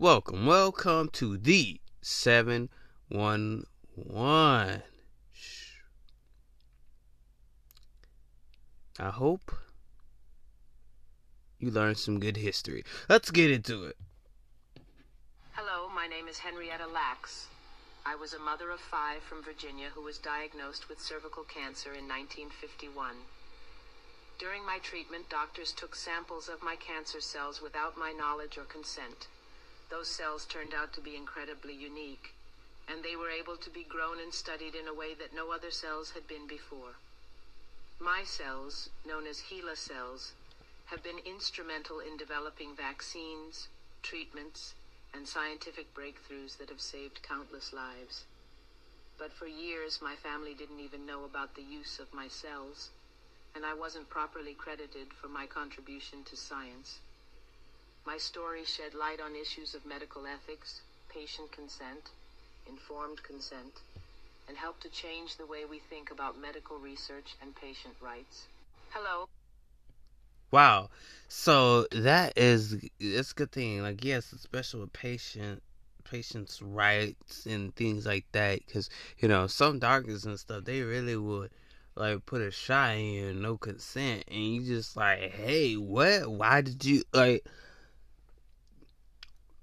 welcome, welcome to the 711. I hope you learned some good history. Let's get into it. Hello, my name is Henrietta Lacks. I was a mother of five from Virginia who was diagnosed with cervical cancer in 1951. During my treatment, doctors took samples of my cancer cells without my knowledge or consent. Those cells turned out to be incredibly unique, and they were able to be grown and studied in a way that no other cells had been before. My cells, known as HeLa cells, have been instrumental in developing vaccines, treatments, and scientific breakthroughs that have saved countless lives. But for years, my family didn't even know about the use of my cells and I wasn't properly credited for my contribution to science. My story shed light on issues of medical ethics, patient consent, informed consent, and helped to change the way we think about medical research and patient rights. Hello. Wow. So that is it's a good thing. Like yes, especially with patient patients' rights and things like that, because you know some doctors and stuff they really would like put a shot in you no consent and you just like hey what why did you like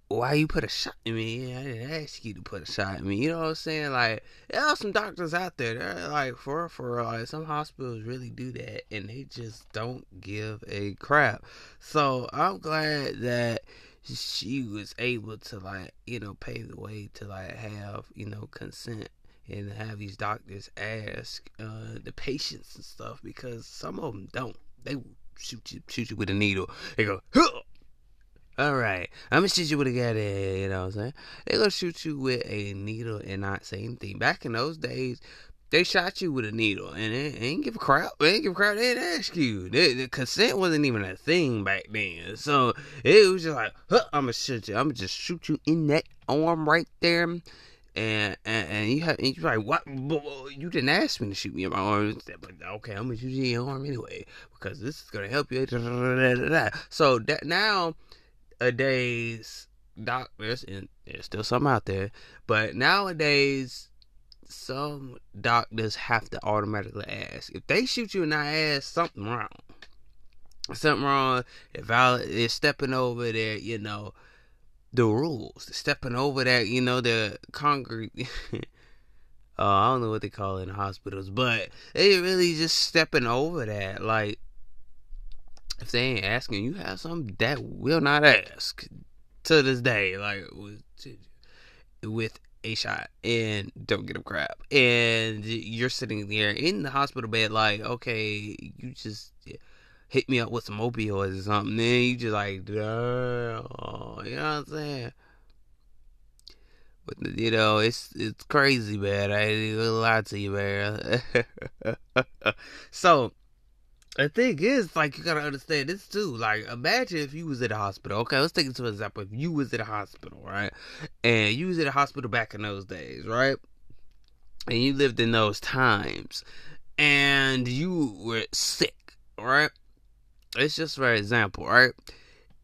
why you put a shot in me i didn't ask you to put a shot in me you know what i'm saying like there are some doctors out there they're like for for like some hospitals really do that and they just don't give a crap so i'm glad that she was able to like you know pave the way to like have you know consent and have these doctors ask uh, the patients and stuff because some of them don't. They shoot you, shoot you with a needle. They go, huh! All right, I'm gonna shoot you with a gun. You know what I'm saying? They gonna shoot you with a needle and not say anything. Back in those days, they shot you with a needle and they, ain't give a crap. They ain't give a crap. They didn't ask you. They, the consent wasn't even a thing back then. So it was just like, huh, I'm gonna shoot you. I'm gonna just shoot you in that arm right there and and, and you have and you're like, what? You didn't ask me to shoot me in my arm, but okay, I'm gonna shoot you in your arm anyway because this is gonna help you. So that now, nowadays, doctors and there's still some out there, but nowadays, some doctors have to automatically ask if they shoot you in the ass, something wrong. Something wrong. If I is stepping over there, you know the rules, stepping over that, you know, the concrete. uh, I don't know what they call it in hospitals, but they really just stepping over that. Like, if they ain't asking, you have something that will not ask to this day. Like, with, a shot and don't get a crap. And you're sitting there in the hospital bed, like, okay, you just hit me up with some opioids or something, then you just like, you know what I'm saying? But you know, it's it's crazy, man. I ain't gonna lie to you, man. so the thing is, like, you gotta understand this too. Like, imagine if you was at a hospital. Okay, let's take it to an example. If you was at a hospital, right, and you was at a hospital back in those days, right, and you lived in those times, and you were sick, right it's just for example, right?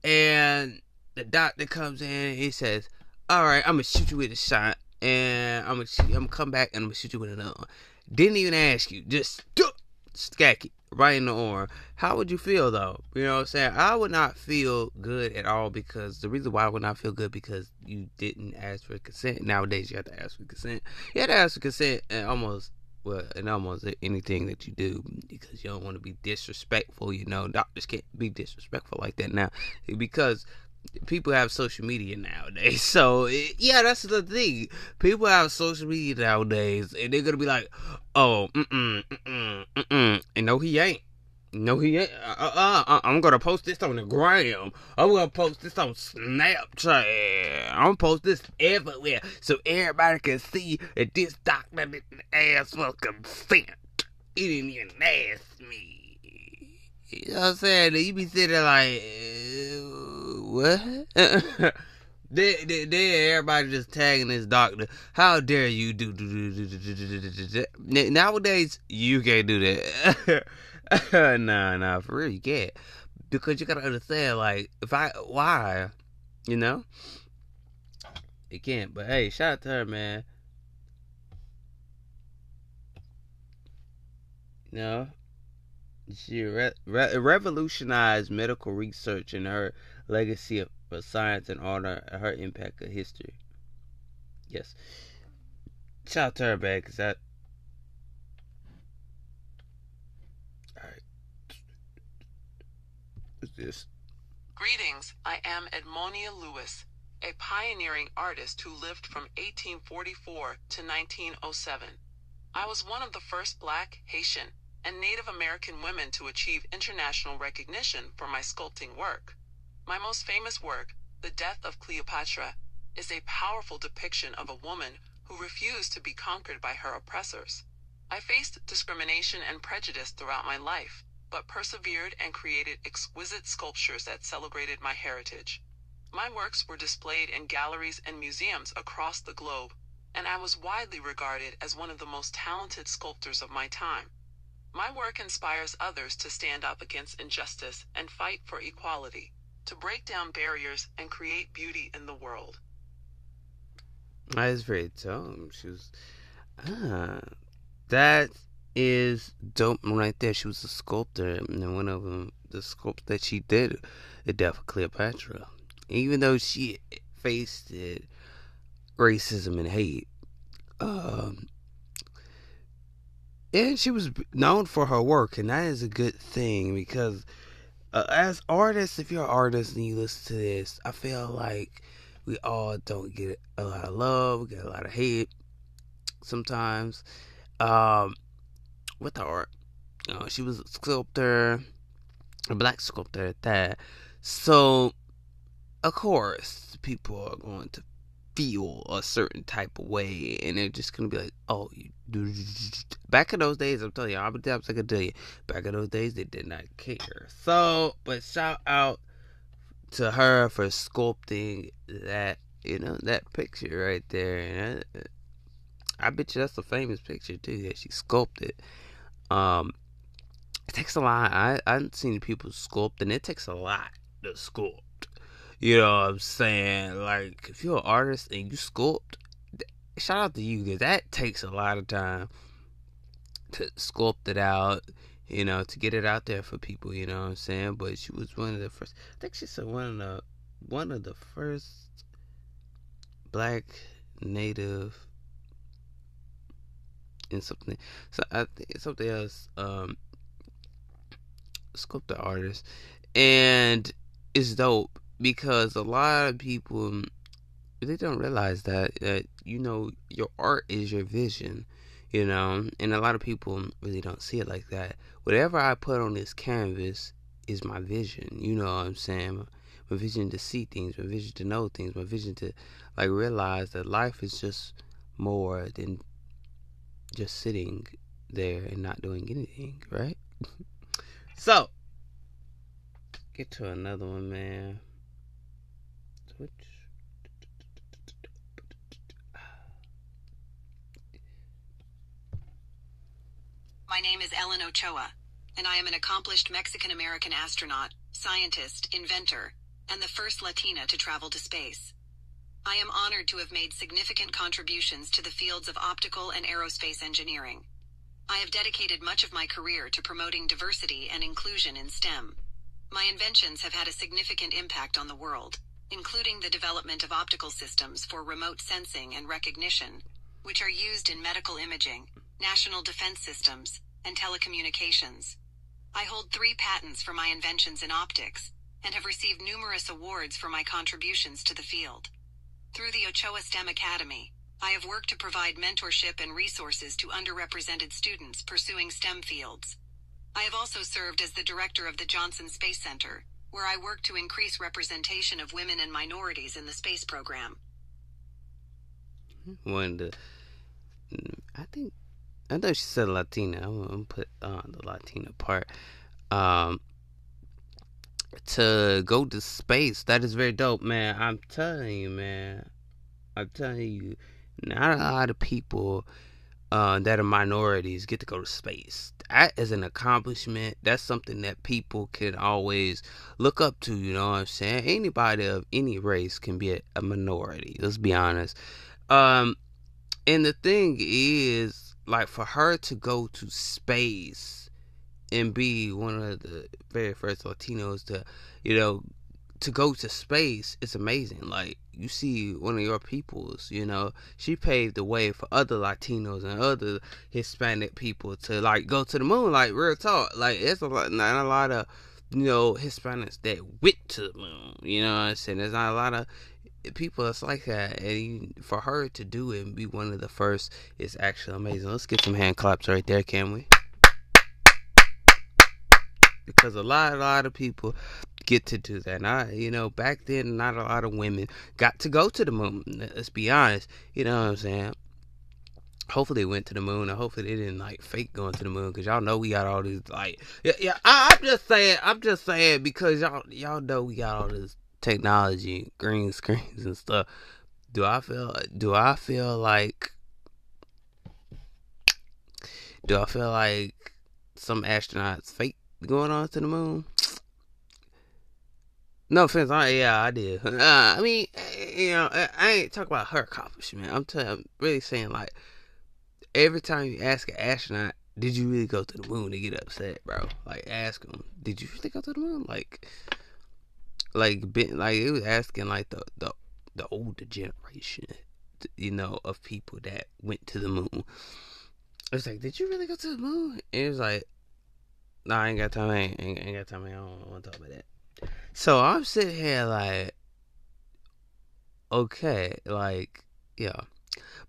And the doctor comes in he says, "All right, I'm gonna shoot you with a shot, and I'm gonna shoot, I'm gonna come back and I'm gonna shoot you with another." One. Didn't even ask you, just stack it right in the arm. How would you feel though? You know what I'm saying? I would not feel good at all because the reason why I would not feel good because you didn't ask for consent. Nowadays you have to ask for consent. You have to ask for consent and almost well, in almost anything that you do because you don't want to be disrespectful. You know, doctors can't be disrespectful like that now because people have social media nowadays. So yeah, that's the thing. People have social media nowadays, and they're gonna be like, "Oh, mm mm mm mm," mm-mm," and no, he ain't. No, he ain't. Uh, uh, uh, I'm gonna post this on the gram. I'm gonna post this on Snapchat. I'm gonna post this everywhere so everybody can see that this doctor didn't ask for consent. He didn't even ask me. You know what I'm saying? You be sitting there like, uh, what? Then, then, everybody just tagging this doctor. How dare you do, do, do, do. Nowadays, you can't do that. nah, nah, for real, you can't. Because you gotta understand, like, if I, why? You know? it can't. But hey, shout out to her, man. Know, she re- re- revolutionized medical research and her legacy of, of science and honor her impact of history. Yes. Shout out to her, man, because that. This? Greetings, I am Edmonia Lewis, a pioneering artist who lived from 1844 to 1907. I was one of the first black, Haitian, and Native American women to achieve international recognition for my sculpting work. My most famous work, The Death of Cleopatra, is a powerful depiction of a woman who refused to be conquered by her oppressors. I faced discrimination and prejudice throughout my life, but persevered and created exquisite sculptures that celebrated my heritage. My works were displayed in galleries and museums across the globe, and I was widely regarded as one of the most talented sculptors of my time. My work inspires others to stand up against injustice and fight for equality, to break down barriers and create beauty in the world. That is very dope. She was, ah, that is dope right there. She was a sculptor, and one of them, the sculpts that she did, the death of Cleopatra. Even though she faced it, racism and hate, um, and she was known for her work, and that is a good thing because uh, as artists, if you're an artist and you listen to this, I feel like we all don't get a lot of love, we get a lot of hate sometimes. Um, with the art, know, she was a sculptor, a black sculptor at that. So, of course, people are going to feel a certain type of way, and they're just gonna be like, "Oh, you." Back in those days, I'm telling you, I'm like I tell you, back in those days, they did not care. So, but shout out to her for sculpting that, you know, that picture right there. And I, I bet you that's a famous picture too that she sculpted. Um, it takes a lot. I I've seen people sculpt, and it takes a lot to sculpt. You know what I'm saying? Like, if you're an artist and you sculpt, shout out to you because that takes a lot of time to sculpt it out, you know, to get it out there for people, you know what I'm saying? But she was one of the first I think she said one of the one of the first black native and something so I think something else um sculptor artist and it's dope because a lot of people they don't realize that that you know your art is your vision you know? And a lot of people really don't see it like that. Whatever i put on this canvas is my vision you know what i'm saying? My vision to see things my vision to know things my vision to like realize that life is just more than just sitting there and not doing anything right? So get to another one man. Switch. My name is Ellen Ochoa, and I am an accomplished Mexican American astronaut, scientist, inventor, and the first Latina to travel to space. I am honored to have made significant contributions to the fields of optical and aerospace engineering. I have dedicated much of my career to promoting diversity and inclusion in STEM. My inventions have had a significant impact on the world, including the development of optical systems for remote sensing and recognition, which are used in medical imaging, national defense systems, and telecommunications. I hold three patents for my inventions in optics and have received numerous awards for my contributions to the field. Through the Ochoa STEM Academy, I have worked to provide mentorship and resources to underrepresented students pursuing STEM fields. I have also served as the director of the Johnson Space Center, where I work to increase representation of women and minorities in the space program. One the, I think, I know she said Latina. I'm gonna put on the Latina part. Um, to go to space, that is very dope, man. I'm telling you, man. I'm telling you, not a lot of people uh, that are minorities get to go to space. That is an accomplishment. That's something that people can always look up to. You know what I'm saying? Anybody of any race can be a, a minority. Let's be honest. Um, and the thing is, like, for her to go to space and be one of the very first Latinos to, you know, to go to space, it's amazing. Like you see one of your peoples, you know, she paved the way for other Latinos and other Hispanic people to like go to the moon. Like real talk, like it's a lot, not a lot of you know Hispanics that went to the moon. You know what I'm saying? There's not a lot of people that's like that, and for her to do it and be one of the first is actually amazing. Let's get some hand claps right there, can we? Because a lot, a lot of people get to do that. I, you know, back then, not a lot of women got to go to the moon. Let's be honest. You know what I'm saying? Hopefully they went to the moon, and hopefully they didn't like fake going to the moon, because y'all know we got all these like, yeah, yeah. I, I'm just saying, I'm just saying because y'all, y'all know we got all this technology, green screens and stuff. Do I feel? Do I feel like? Do I feel like some astronauts fake going on to the moon? No offense, I, yeah, I did. Uh, I mean, you know, I ain't talking about her accomplishment. I'm, t- I'm really saying like every time you ask an astronaut, did you really go to the moon? They get upset, bro. Like ask them, did you really go to the moon? Like, like, been, like it was asking like the the the older generation, you know, of people that went to the moon. It's like, did you really go to the moon? It was like, nah, I ain't got time. I ain't, ain't, ain't got time. I don't want to talk about that. So I'm sitting here like, okay, like, yeah.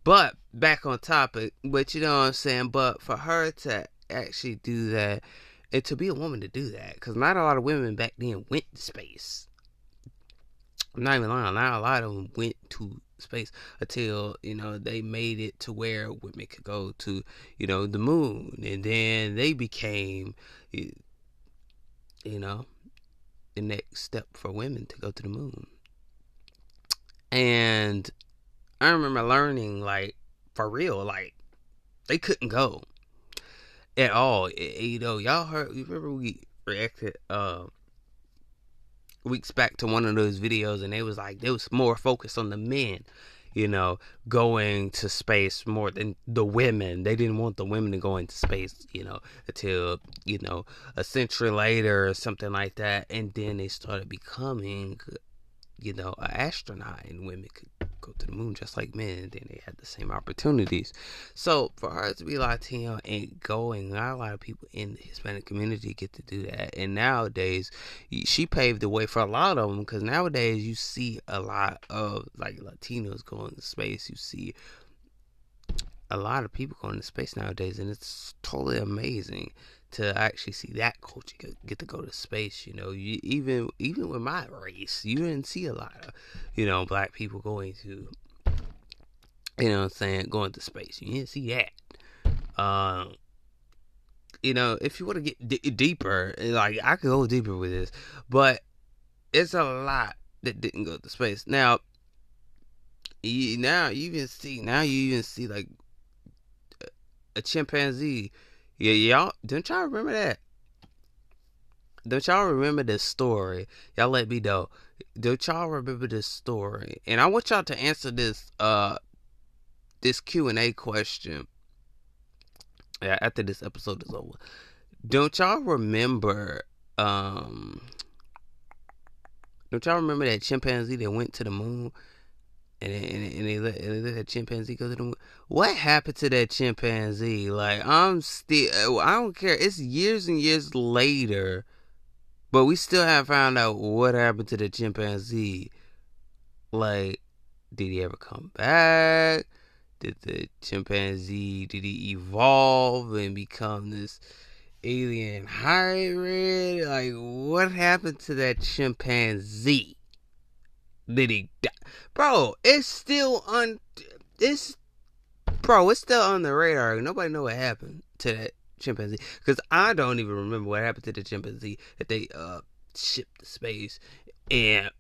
But back on topic, but you know what I'm saying? But for her to actually do that, and to be a woman to do that, because not a lot of women back then went to space. I'm not even lying, not a lot of them went to space until you know they made it to where women could go to you know the moon and then they became you know the next step for women to go to the moon. And I remember learning, like, for real, like, they couldn't go at all. You know, y'all heard, you remember we reacted, uh, weeks back to one of those videos and they was like, they was more focused on the men you know, going to space more than the women. They didn't want the women to go into space, you know, until, you know, a century later or something like that. And then they started becoming, you know, an astronaut and women could go to the moon just like men and then they had the same opportunities. So for her to be Latino and going, not a lot of people in the Hispanic community get to do that. And nowadays, she paved the way for a lot of them because nowadays you see a lot of like Latinos going to space. You see a lot of people going to space nowadays, and it's totally amazing to actually see that culture get to go to space. You know, you, even even with my race, you didn't see a lot of you know black people going to you know I'm saying going to space. You didn't see that. Um, you know, if you want to get d- deeper, like I could go deeper with this, but it's a lot that didn't go to space. Now, you, now you even see now you even see like a chimpanzee yeah, y'all don't y'all remember that? Don't y'all remember this story? Y'all let me know. Don't y'all remember this story? And I want y'all to answer this uh this Q and A question after this episode is over. Don't y'all remember um don't y'all remember that chimpanzee that went to the moon and and, and they let, they let that chimpanzee go to the moon. What happened to that chimpanzee? Like I'm still, I don't care. It's years and years later, but we still haven't found out what happened to the chimpanzee. Like, did he ever come back? Did the chimpanzee did he evolve and become this alien hybrid? Like, what happened to that chimpanzee? Did he die? Bro, it's still on. It's bro, it's still on the radar. Nobody know what happened to that chimpanzee because I don't even remember what happened to the chimpanzee that they uh shipped to space, and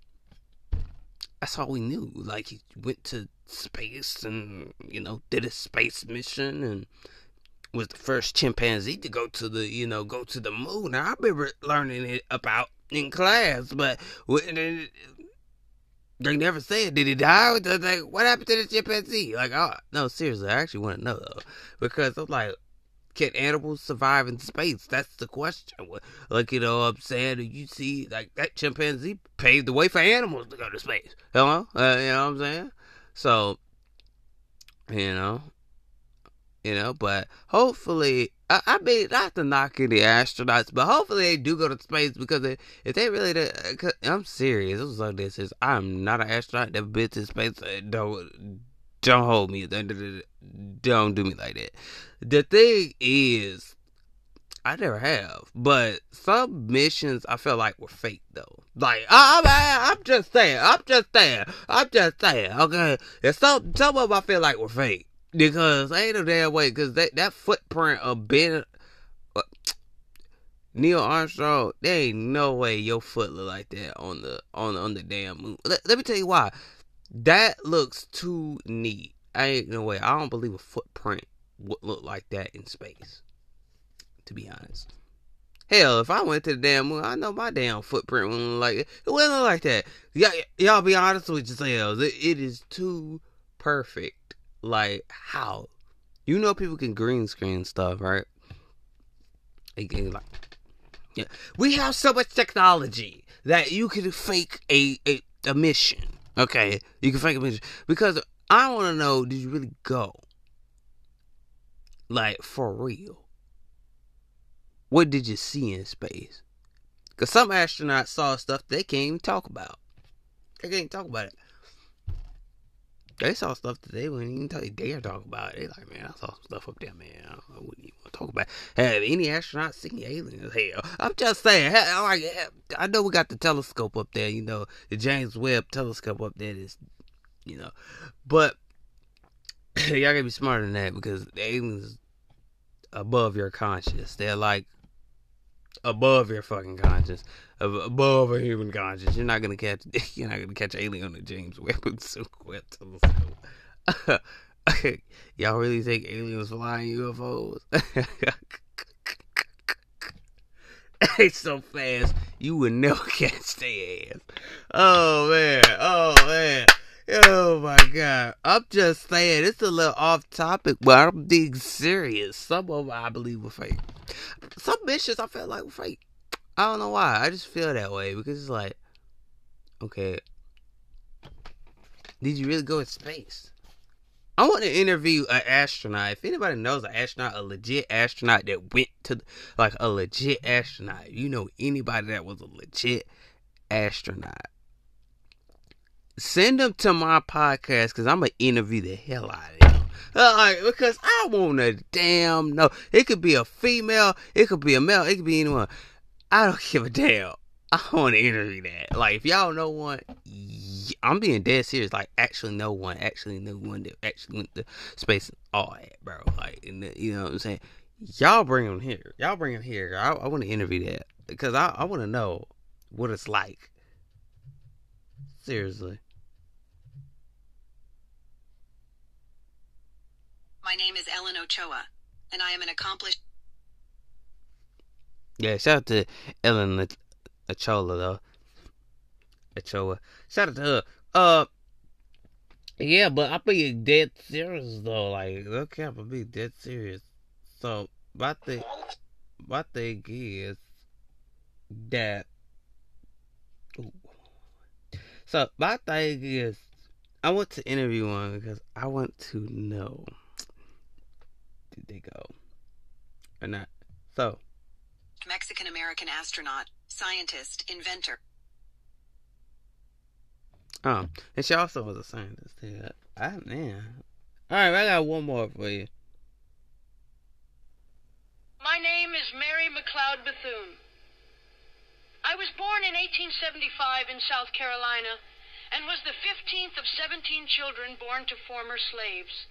That's all we knew. Like he went to space and you know did a space mission and was the first chimpanzee to go to the you know go to the moon. Now I remember learning it about in class, but they never said did he die? Like, what happened to the chimpanzee? Like, oh no, seriously, I actually want to know though because I'm like, can animals survive in space? That's the question. Like, you know I'm saying? You see, like, that chimpanzee paved the way for animals to go to space. Hello? Uh, you know what I'm saying? So, you know, you know, but hopefully, I, I mean, not to knock any astronauts, but hopefully they do go to space because they, if they really did, uh, I'm serious. It was like this: is I'm not an astronaut, never been to space. Uh, don't don't hold me. Don't do me like that. The thing is, I never have, but some missions I feel like were fake though. Like I, I, I'm just saying, I'm just saying, I'm just saying. Okay, and some some of them I feel like were fake because ain't no damn way. Because that that footprint of Ben, uh, Neil Armstrong, there ain't no way your foot look like that on the on on the damn moon. Let, let me tell you why. That looks too neat. I ain't no way. I don't believe a footprint would look like that in space. To be honest. Hell, if I went to the damn moon, I know my damn footprint wouldn't look like it. It wouldn't look like that. Y'all, y'all be honest with yourselves. It, it is too perfect. Like, how? You know people can green screen stuff, right? Like, yeah. We have so much technology that you can fake a, a, a mission. Okay? You can fake a mission. Because I want to know did you really go? Like, for real. What did you see in space? Because some astronauts saw stuff they can't even talk about. They can't talk about it. They saw stuff that they wouldn't even talk, dare talk about. They like, man, I saw some stuff up there, man. I wouldn't even want to talk about. Have any astronauts seen aliens? Hell, I'm just saying. Hell, like, I know we got the telescope up there. You know, the James Webb telescope up there. Is, you know, but y'all gotta be smarter than that because the aliens above your conscious. They're like above your fucking conscience, above a human conscience. You're not gonna catch. You're not gonna catch alien on James Webb telescope. Okay, y'all really think aliens flying UFOs? they so fast you would never catch their ass. Oh man, oh man. Oh my god. I'm just saying, it's a little off topic, but I'm being serious. Some of them I believe were fake. Some missions I felt like were fake. I don't know why. I just feel that way because it's like, okay, did you really go in space? I want to interview an astronaut. If anybody knows an astronaut, a legit astronaut that went to, like, a legit astronaut, you know anybody that was a legit astronaut send them to my podcast because I'm gonna interview the hell out of them. Like, because I want to damn know. It could be a female, it could be a male, it could be anyone. I don't give a damn. I want to interview that. Like, if y'all know one, I'm being dead serious. Like, actually know one, actually know one that actually went to space and all that, bro. Like, the, you know what I'm saying? Y'all bring them here. Y'all bring them here. I, I want to interview that because I, I want to know what it's like. Seriously. My name is Ellen Ochoa, and I am an accomplished. Yeah, shout out to Ellen Ochoa though. Ochoa. Shout out to her. Uh, yeah, but I'm being dead serious though. Like, okay, I'm being dead serious. So my thing, my thing is that. So my thing is, I want to interview one because I want to know did they go or not? So, Mexican American astronaut, scientist, inventor. Oh, and she also was a scientist. Yeah, I man. All right, I got one more for you. My name is Mary McLeod Bethune. I was born in 1875 in South Carolina and was the 15th of 17 children born to former slaves.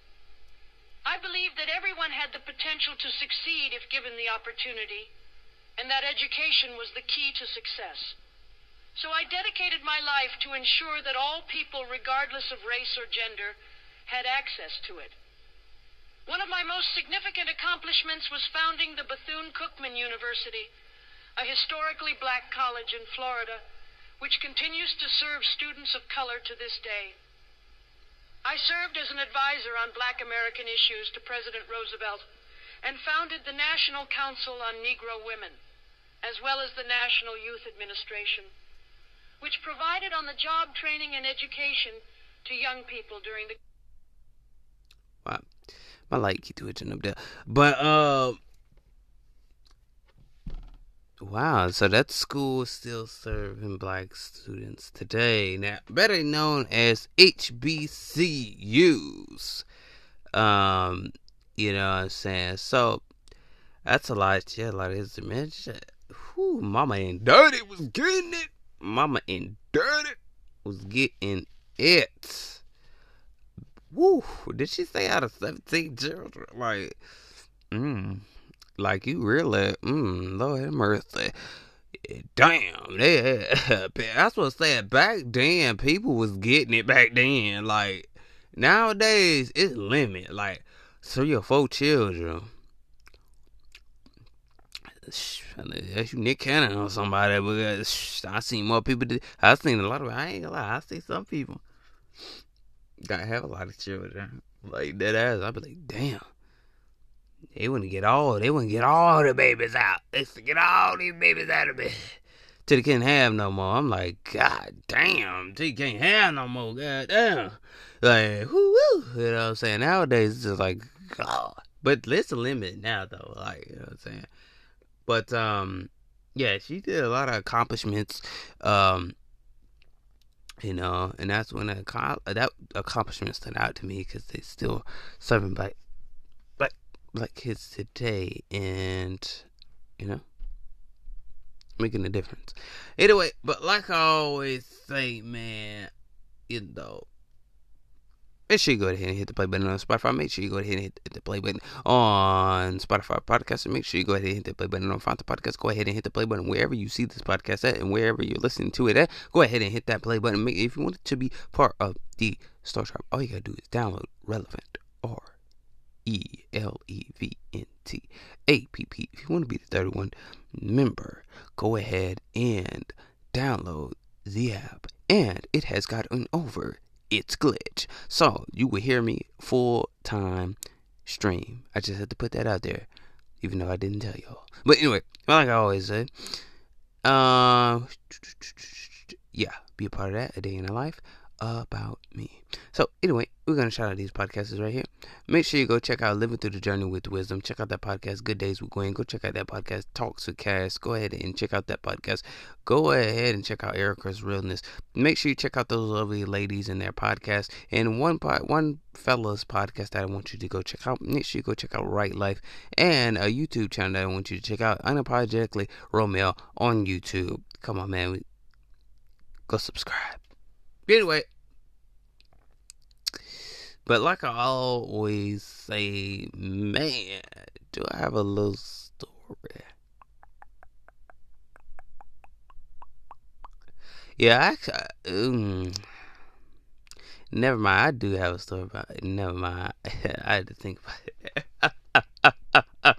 I believe that everyone had the potential to succeed if given the opportunity, and that education was the key to success. So I dedicated my life to ensure that all people, regardless of race or gender, had access to it. One of my most significant accomplishments was founding the Bethune Cookman University, a historically black college in Florida, which continues to serve students of color to this day. I served as an advisor on black American issues to President Roosevelt and founded the National Council on Negro Women, as well as the National Youth Administration, which provided on the job training and education to young people during the Wow. My light keep twitching up there. But uh Wow, so that school is still serving black students today. Now, better known as HBCUs. Um, you know what I'm saying? So that's a lot, yeah, a lot of history, man. Whew, Mama and Dirty was getting it. Mama and Dirty was getting it. Woo! Did she say out of 17 children? Like, mm, like you really, mm, Lord have mercy. Damn, they, that's what I said. Back then, people was getting it back then. Like, nowadays, it's limit. Like, three or four children. That's you Nick Cannon or somebody, but I seen more people. I seen a lot of. I ain't gonna lie. I see some people gotta have a lot of children. Like that ass, I'd be like, damn. They wouldn't get all they wouldn't get all the babies out. They to get all these babies out of bed. Till they can't have no more. I'm like, God damn, till you can't have no more, god damn. Like, whoo woo. You know what I'm saying? Nowadays it's just like God. But it's a limit now though, like, you know what I'm saying? But um yeah, she did a lot of accomplishments. Um you know, and that's when a, that accomplishment stood out to me because they still serving black, black kids today, and you know, making a difference. Anyway, but like I always say, man, you know, make sure you go ahead and hit the play button on Spotify. Make sure you go ahead and hit the play button on Spotify podcast. And make sure you go ahead and hit the play button on Fanta Podcast. Go ahead and hit the play button wherever you see this podcast at and wherever you're listening to it at. Go ahead and hit that play button. Make if you want it to be part of the Star Trek, all you gotta do is download Relevant R E L E V N T A P P. If you want to be the 31 member, go ahead and download the app. And it has gotten over it's glitch. So you will hear me full time stream. I just had to put that out there, even though I didn't tell y'all. But anyway, like I always say, um, yeah, be a part of that. A day in a life about me. So anyway, we're gonna shout out these podcasts right here. Make sure you go check out Living Through the Journey with Wisdom. Check out that podcast, Good Days with Gwen. Go check out that podcast, Talks with Cass. Go ahead and check out that podcast. Go ahead and check out Erica's Realness. Make sure you check out those lovely ladies and their podcast. And one part, one fella's podcast that I want you to go check out. Make sure you go check out Right Life and a YouTube channel that I want you to check out. Unapologetically Romeo on YouTube. Come on, man. Go subscribe. Anyway, but like I always say, man, do I have a little story? Yeah, actually, um, never mind. I do have a story about it. Never mind. I had to think about it.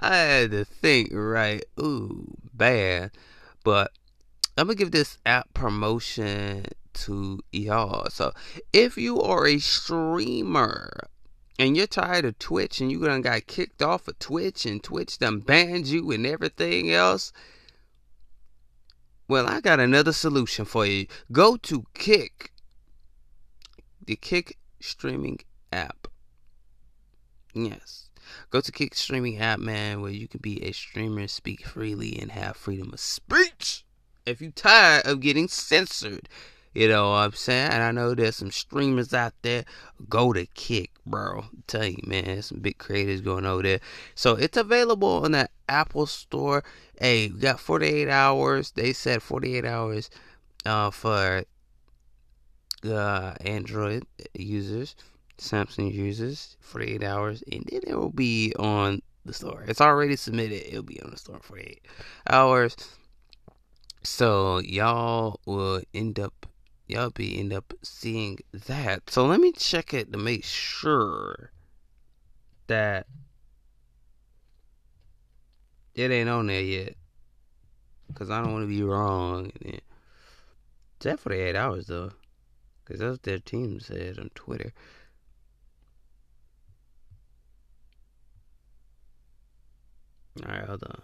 I had to think right. Ooh, bad. But I'm gonna give this app promotion to y'all. So if you are a streamer and you're tired of Twitch and you done got kicked off of Twitch and Twitch done banned you and everything else, well, I got another solution for you. Go to Kick, the Kick streaming app. Yes. Go to Kick streaming app, man, where you can be a streamer, speak freely, and have freedom of speech. If you tired of getting censored, you know what I'm saying? And I know there's some streamers out there. Go to Kick, bro. I'm tell you, man, some big creators going over there. So it's available on the Apple Store. Hey, we got 48 hours. They said 48 hours uh, for uh, Android users, Samsung users, 48 hours, and then it will be on the store. It's already submitted. It'll be on the store for 48 hours. So y'all will end up y'all be end up seeing that. So let me check it to make sure that it ain't on there yet. Cause I don't want to be wrong. It's at 48 hours though. Cause that's what their team said on Twitter. Alright, hold on.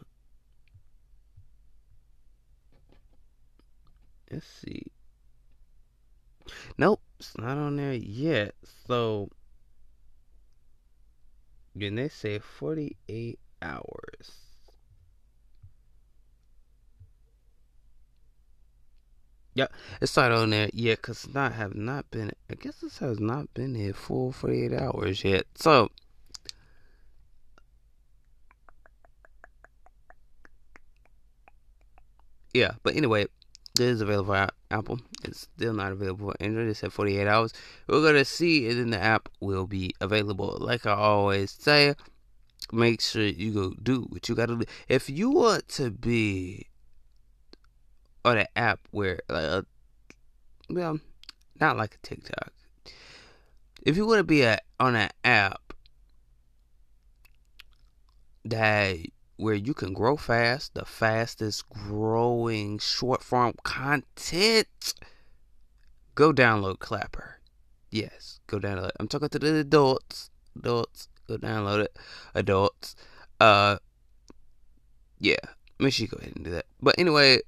Let's see. Nope, it's not on there yet. So, then they say 48 hours. Yep, it's not on there yet because not have not been. I guess this has not been here full 48 hours yet. So, yeah, but anyway, it is available for Apple. It's still not available for Android. It said 48 hours. We're gonna see it in the app will be available. Like I always say, make sure you go do what you gotta do. If you want to be on an app where, like, a, well, not like a TikTok. If you want to be a, on an app that where you can grow fast, the fastest growing short form content, go download Clapper. Yes, go download it. I'm talking to the adults. Adults, go download it. Adults. Uh yeah. Make sure you go ahead and do that. But anyway,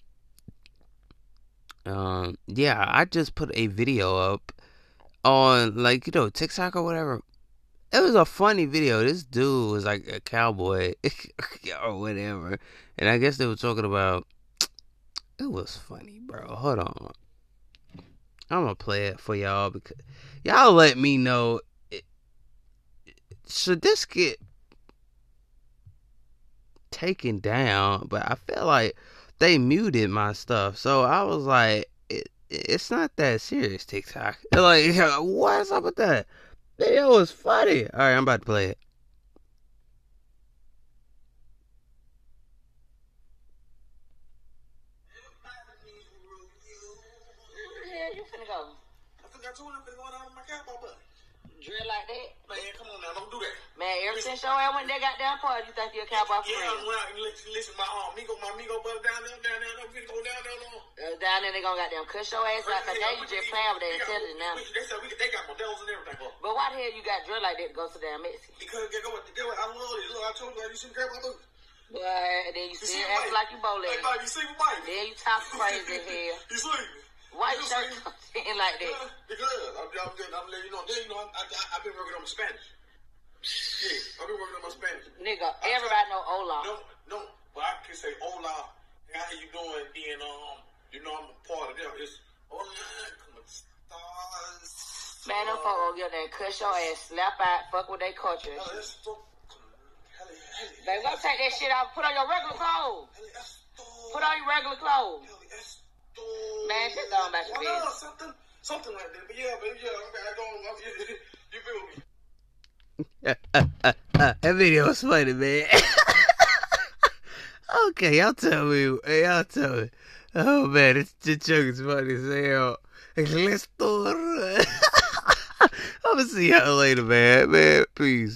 um yeah, I just put a video up on like, you know, TikTok or whatever it was a funny video. This dude was like a cowboy or whatever, and I guess they were talking about. It was funny, bro. Hold on, I'm gonna play it for y'all because y'all let me know. Should this get taken down? But I feel like they muted my stuff, so I was like, it, it's not that serious. TikTok, like, what's up with that? Video was funny. All right, I'm about to play it. Drill like that? Man, come on now, don't do that. Man, ever since your ass went that goddamn party, you think you're a cowboy for Yeah, I real? went out and listen, my um, Migo, my Migo brother down there, down there, down there, go down there, down Uh, down there, they gonna goddamn cuss your ass out, cause now you just playing with their intelligence now. They said we, they got models and everything. But why the hell you got drill like that to go so damn Mexican? Because they go, they go, I love it. Look, I told you, like, you see the crap I do. But then you You still see act like you bow Like, legged. like, you see my bike. Then you talk crazy hell. You sleep. Why you You shirt sleep. comes in like that? Because I'm, I'm, I'm letting you know. Then you know, I, I, I've been working on my Spanish. Yeah, I've been working on my Spanish. Nigga, everybody know Ola. No, no, but I can say hola. How you doing? Being um, you know I'm a part of them. It's hola, como estás? Man, them folk gonna get there cuss your ass, slap out, fuck with their culture Hell, shit. esto, hell, hell, Baby, go take that shit off. Put on your regular clothes. hell, Put on your regular clothes. Man, just go about your no, business. something, something like that. But yeah, but yeah, okay, I go. You, you feel me? That video was funny, man. okay, y'all tell me. Y'all tell me. Oh man, it's this joke is funny as hell. I'm gonna see y'all later, man. Man, peace.